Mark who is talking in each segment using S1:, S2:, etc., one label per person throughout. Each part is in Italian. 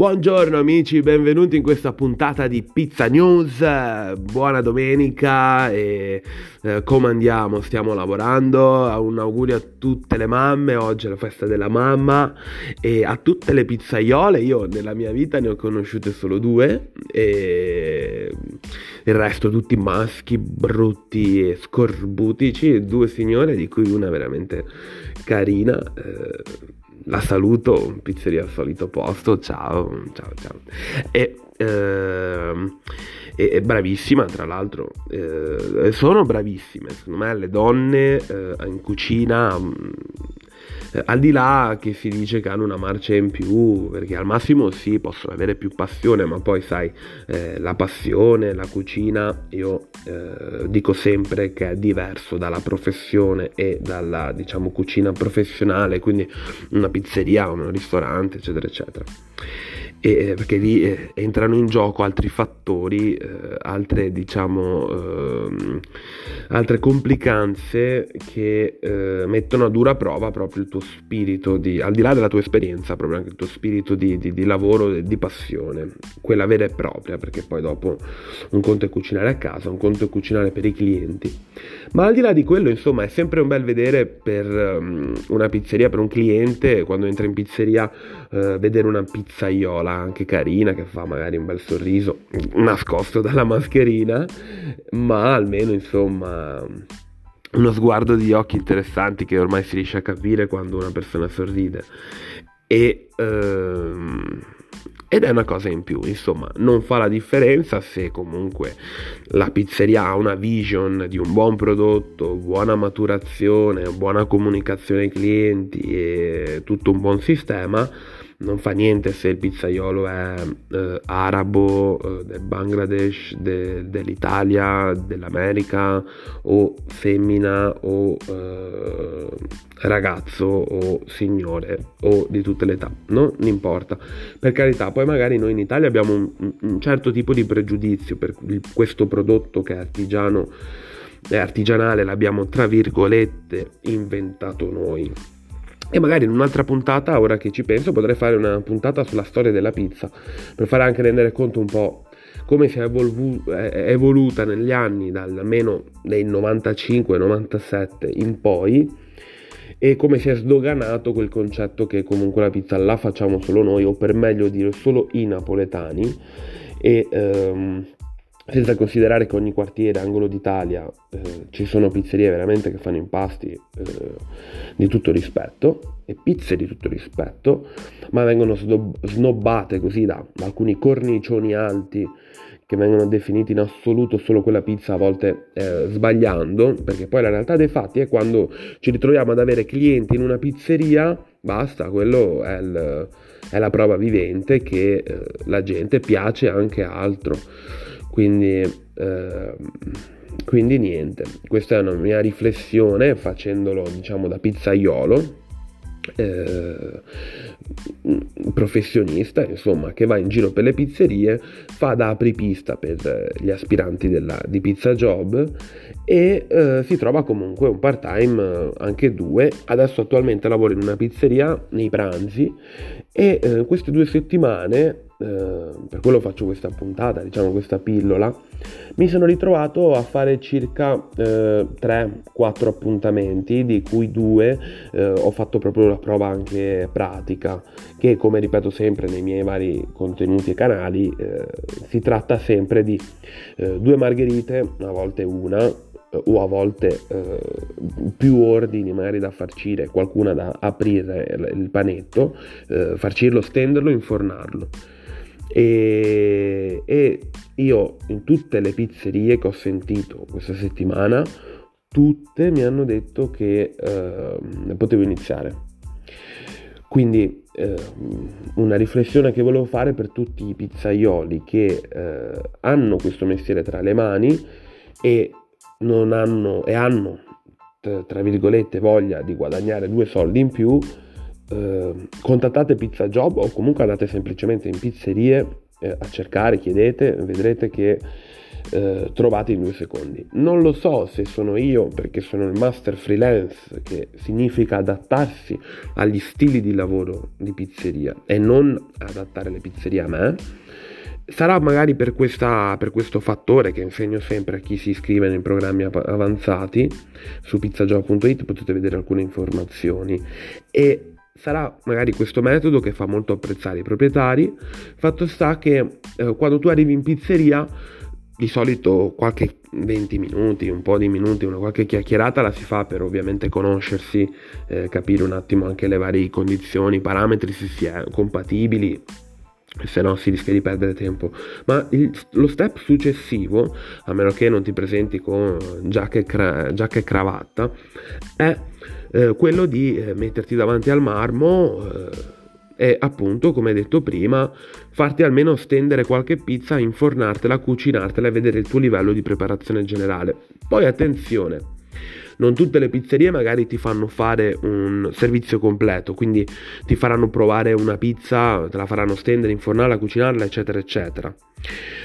S1: Buongiorno amici, benvenuti in questa puntata di Pizza News. Buona domenica e eh, come andiamo? Stiamo lavorando. Un augurio a tutte le mamme, oggi è la festa della mamma e a tutte le pizzaiole. Io nella mia vita ne ho conosciute solo due e il resto tutti maschi brutti e scorbutici, due signore di cui una veramente carina. Eh, la saluto, pizzeria al solito posto, ciao, ciao, ciao. E, ehm, è bravissima, tra l'altro, eh, sono bravissime, secondo me le donne eh, in cucina mm, eh, al di là che si dice che hanno una marcia in più, perché al massimo sì, possono avere più passione, ma poi sai, eh, la passione, la cucina, io eh, dico sempre che è diverso dalla professione e dalla, diciamo, cucina professionale, quindi una pizzeria, un ristorante, eccetera, eccetera e, perché lì eh, entrano in gioco altri fattori, eh, altre, diciamo, eh, altre complicanze che eh, mettono a dura prova proprio il tuo spirito, di, al di là della tua esperienza, proprio anche il tuo spirito di, di, di lavoro, di passione, quella vera e propria, perché poi dopo un conto è cucinare a casa, un conto è cucinare per i clienti. Ma al di là di quello, insomma, è sempre un bel vedere per um, una pizzeria, per un cliente, quando entra in pizzeria, uh, vedere una pizzaiola anche carina che fa magari un bel sorriso nascosto dalla mascherina, ma almeno insomma uno sguardo di occhi interessanti che ormai si riesce a capire quando una persona sorride. E, ehm, ed è una cosa in più, insomma, non fa la differenza se comunque la pizzeria ha una vision di un buon prodotto, buona maturazione, buona comunicazione ai clienti e tutto un buon sistema non fa niente se il pizzaiolo è eh, arabo, eh, del Bangladesh, de, dell'Italia, dell'America o femmina o eh, ragazzo o signore o di tutte le età, non importa. Per carità, poi magari noi in Italia abbiamo un, un certo tipo di pregiudizio per questo prodotto che è artigiano è artigianale, l'abbiamo tra virgolette inventato noi e magari in un'altra puntata, ora che ci penso, potrei fare una puntata sulla storia della pizza, per fare anche rendere conto un po' come si è, evolvu- è evoluta negli anni, dal almeno dai 95-97 in poi, e come si è sdoganato quel concetto che comunque la pizza la facciamo solo noi, o per meglio dire solo i napoletani, e... Um, senza considerare che ogni quartiere, angolo d'Italia, eh, ci sono pizzerie veramente che fanno impasti eh, di tutto rispetto e pizze di tutto rispetto, ma vengono snobbate così da alcuni cornicioni alti che vengono definiti in assoluto solo quella pizza a volte eh, sbagliando, perché poi la realtà dei fatti è quando ci ritroviamo ad avere clienti in una pizzeria, basta, quello è, il, è la prova vivente che eh, la gente piace anche altro. Quindi, eh, quindi niente, questa è una mia riflessione facendolo diciamo da pizzaiolo. Eh, professionista insomma che va in giro per le pizzerie fa da apripista per gli aspiranti della, di Pizza Job e eh, si trova comunque un part time anche due. Adesso attualmente lavoro in una pizzeria nei pranzi e eh, queste due settimane eh, per quello faccio questa puntata, diciamo questa pillola, mi sono ritrovato a fare circa eh, 3-4 appuntamenti, di cui due eh, ho fatto proprio la prova anche pratica, che come ripeto sempre nei miei vari contenuti e canali, eh, si tratta sempre di eh, due margherite, a volte una, o a volte eh, più ordini magari da farcire, qualcuna da aprire il panetto, eh, farcirlo, stenderlo, infornarlo. E, e io in tutte le pizzerie che ho sentito questa settimana, tutte mi hanno detto che eh, potevo iniziare. Quindi eh, una riflessione che volevo fare per tutti i pizzaioli che eh, hanno questo mestiere tra le mani e non hanno e hanno tra virgolette voglia di guadagnare due soldi in più eh, contattate Pizza Job o comunque andate semplicemente in pizzerie eh, a cercare, chiedete, vedrete che eh, trovati in due secondi. Non lo so se sono io perché sono il master freelance, che significa adattarsi agli stili di lavoro di pizzeria e non adattare le pizzerie a me. Sarà magari per, questa, per questo fattore che insegno sempre a chi si iscrive nei programmi avanzati su pizzajob.it potete vedere alcune informazioni e sarà magari questo metodo che fa molto apprezzare i proprietari. Fatto sta che eh, quando tu arrivi in pizzeria, di solito qualche 20 minuti, un po' di minuti, una qualche chiacchierata la si fa per ovviamente conoscersi, eh, capire un attimo anche le varie condizioni, parametri se si è compatibili se no si rischia di perdere tempo. Ma il, lo step successivo, a meno che non ti presenti con giacca e, cra- giacca e cravatta, è eh, quello di eh, metterti davanti al marmo e appunto, come detto prima, farti almeno stendere qualche pizza, infornartela, cucinartela e vedere il tuo livello di preparazione generale. Poi attenzione, non tutte le pizzerie magari ti fanno fare un servizio completo, quindi ti faranno provare una pizza, te la faranno stendere, infornarla, cucinarla, eccetera, eccetera.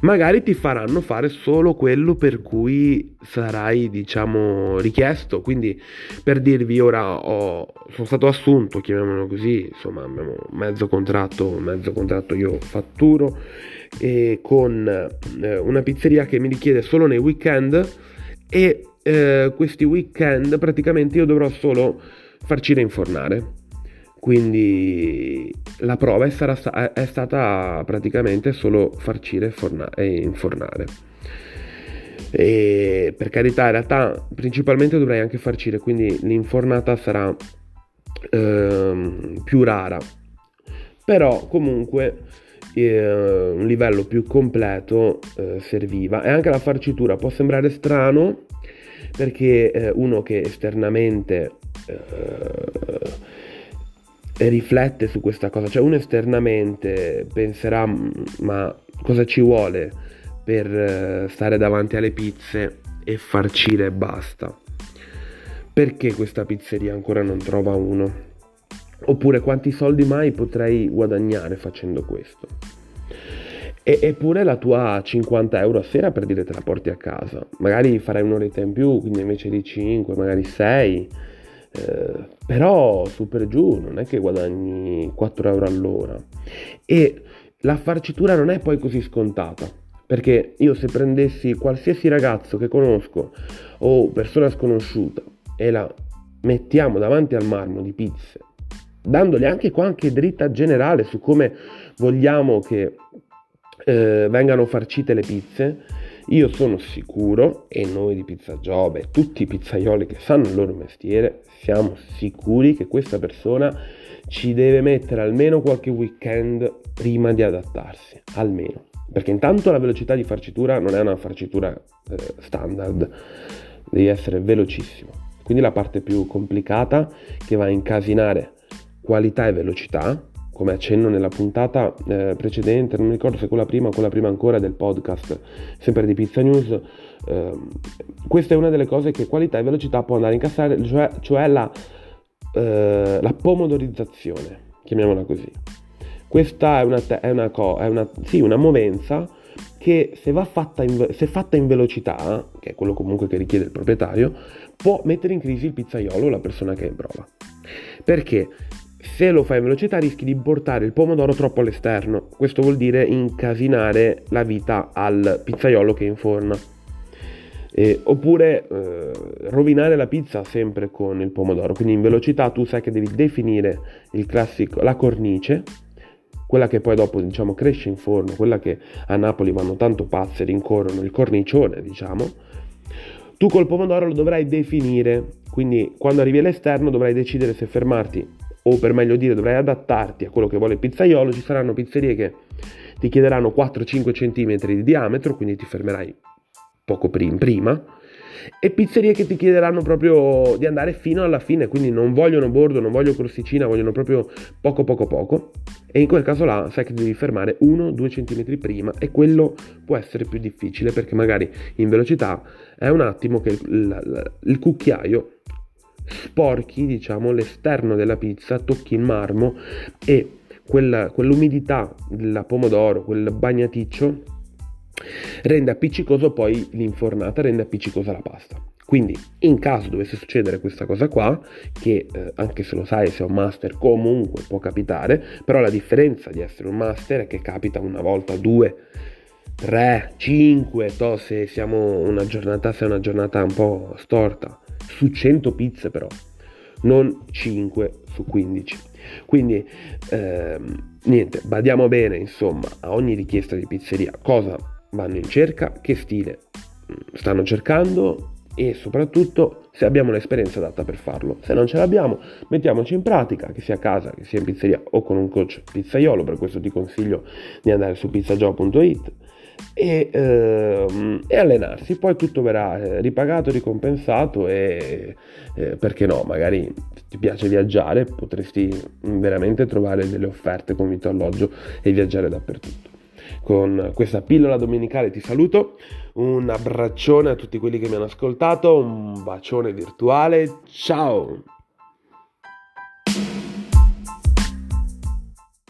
S1: Magari ti faranno fare solo quello per cui sarai, diciamo, richiesto. Quindi, per dirvi, ora ho, sono stato assunto, chiamiamolo così, insomma, abbiamo mezzo contratto, mezzo contratto io fatturo, e con eh, una pizzeria che mi richiede solo nei weekend e eh, questi weekend praticamente io dovrò solo farci reinfornare. Quindi la prova è, sarà, è stata praticamente solo farcire e infornare. E per carità, in realtà principalmente dovrei anche farcire, quindi l'infornata sarà ehm, più rara. Però comunque eh, un livello più completo eh, serviva. E anche la farcitura può sembrare strano, perché eh, uno che esternamente eh, riflette su questa cosa, cioè uno esternamente penserà ma cosa ci vuole per eh, stare davanti alle pizze e farcire e basta. Perché questa pizzeria ancora non trova uno? Oppure quanti soldi mai potrei guadagnare facendo questo? E, eppure la tua 50 euro a sera per dire te la porti a casa. Magari farai un'oretta in più, quindi invece di 5, magari 6. Eh, però su per giù non è che guadagni 4 euro all'ora. E la farcitura non è poi così scontata. Perché io se prendessi qualsiasi ragazzo che conosco o persona sconosciuta e la mettiamo davanti al marmo di pizze, dandogli anche qualche dritta generale su come vogliamo che eh, vengano farcite le pizze, io sono sicuro, e noi di Pizza Job tutti i pizzaioli che sanno il loro mestiere, siamo sicuri che questa persona ci deve mettere almeno qualche weekend prima di adattarsi, almeno. Perché intanto la velocità di farcitura non è una farcitura eh, standard, devi essere velocissimo. Quindi la parte più complicata che va a incasinare qualità e velocità come accenno nella puntata eh, precedente, non ricordo se quella prima o quella prima ancora del podcast, sempre di Pizza News, eh, questa è una delle cose che qualità e velocità può andare a incassare, cioè, cioè la, eh, la, pomodorizzazione, chiamiamola così. Questa è una, è una, è una, sì, una movenza che se, fatta in, se fatta in velocità, che è quello comunque che richiede il proprietario, può mettere in crisi il pizzaiolo o la persona che è in prova. Perché? Se lo fai in velocità rischi di portare il pomodoro troppo all'esterno, questo vuol dire incasinare la vita al pizzaiolo che inforna. Eh, oppure eh, rovinare la pizza sempre con il pomodoro, quindi in velocità tu sai che devi definire classico, la cornice, quella che poi dopo diciamo cresce in forno, quella che a Napoli vanno tanto pazze, rincorrono il cornicione diciamo, tu col pomodoro lo dovrai definire, quindi quando arrivi all'esterno dovrai decidere se fermarti o per meglio dire dovrai adattarti a quello che vuole il pizzaiolo, ci saranno pizzerie che ti chiederanno 4-5 cm di diametro, quindi ti fermerai poco prima, e pizzerie che ti chiederanno proprio di andare fino alla fine, quindi non vogliono bordo, non vogliono crosticina, vogliono proprio poco poco poco, e in quel caso là sai che devi fermare 1-2 cm prima e quello può essere più difficile perché magari in velocità è un attimo che il, il, il cucchiaio sporchi diciamo l'esterno della pizza, tocchi il marmo e quella, quell'umidità del pomodoro, quel bagnaticcio rende appiccicoso poi l'infornata, rende appiccicosa la pasta. Quindi in caso dovesse succedere questa cosa qua, che eh, anche se lo sai se è un master comunque può capitare, però la differenza di essere un master è che capita una volta, due, tre, cinque, to se siamo una giornata, se è una giornata un po' storta, su 100 pizze però, non 5 su 15. Quindi ehm, niente, badiamo bene insomma a ogni richiesta di pizzeria, cosa vanno in cerca, che stile mm, stanno cercando e soprattutto se abbiamo l'esperienza adatta per farlo. Se non ce l'abbiamo, mettiamoci in pratica, che sia a casa, che sia in pizzeria o con un coach pizzaiolo, per questo ti consiglio di andare su pizzajob.it e, ehm, e, allenarsi, poi tutto verrà eh, ripagato, ricompensato e eh, perché no, magari ti piace viaggiare potresti veramente trovare delle offerte con vitto alloggio e viaggiare dappertutto. Con questa pillola domenicale ti saluto, un abbraccione a tutti quelli che mi hanno ascoltato, un bacione virtuale, ciao!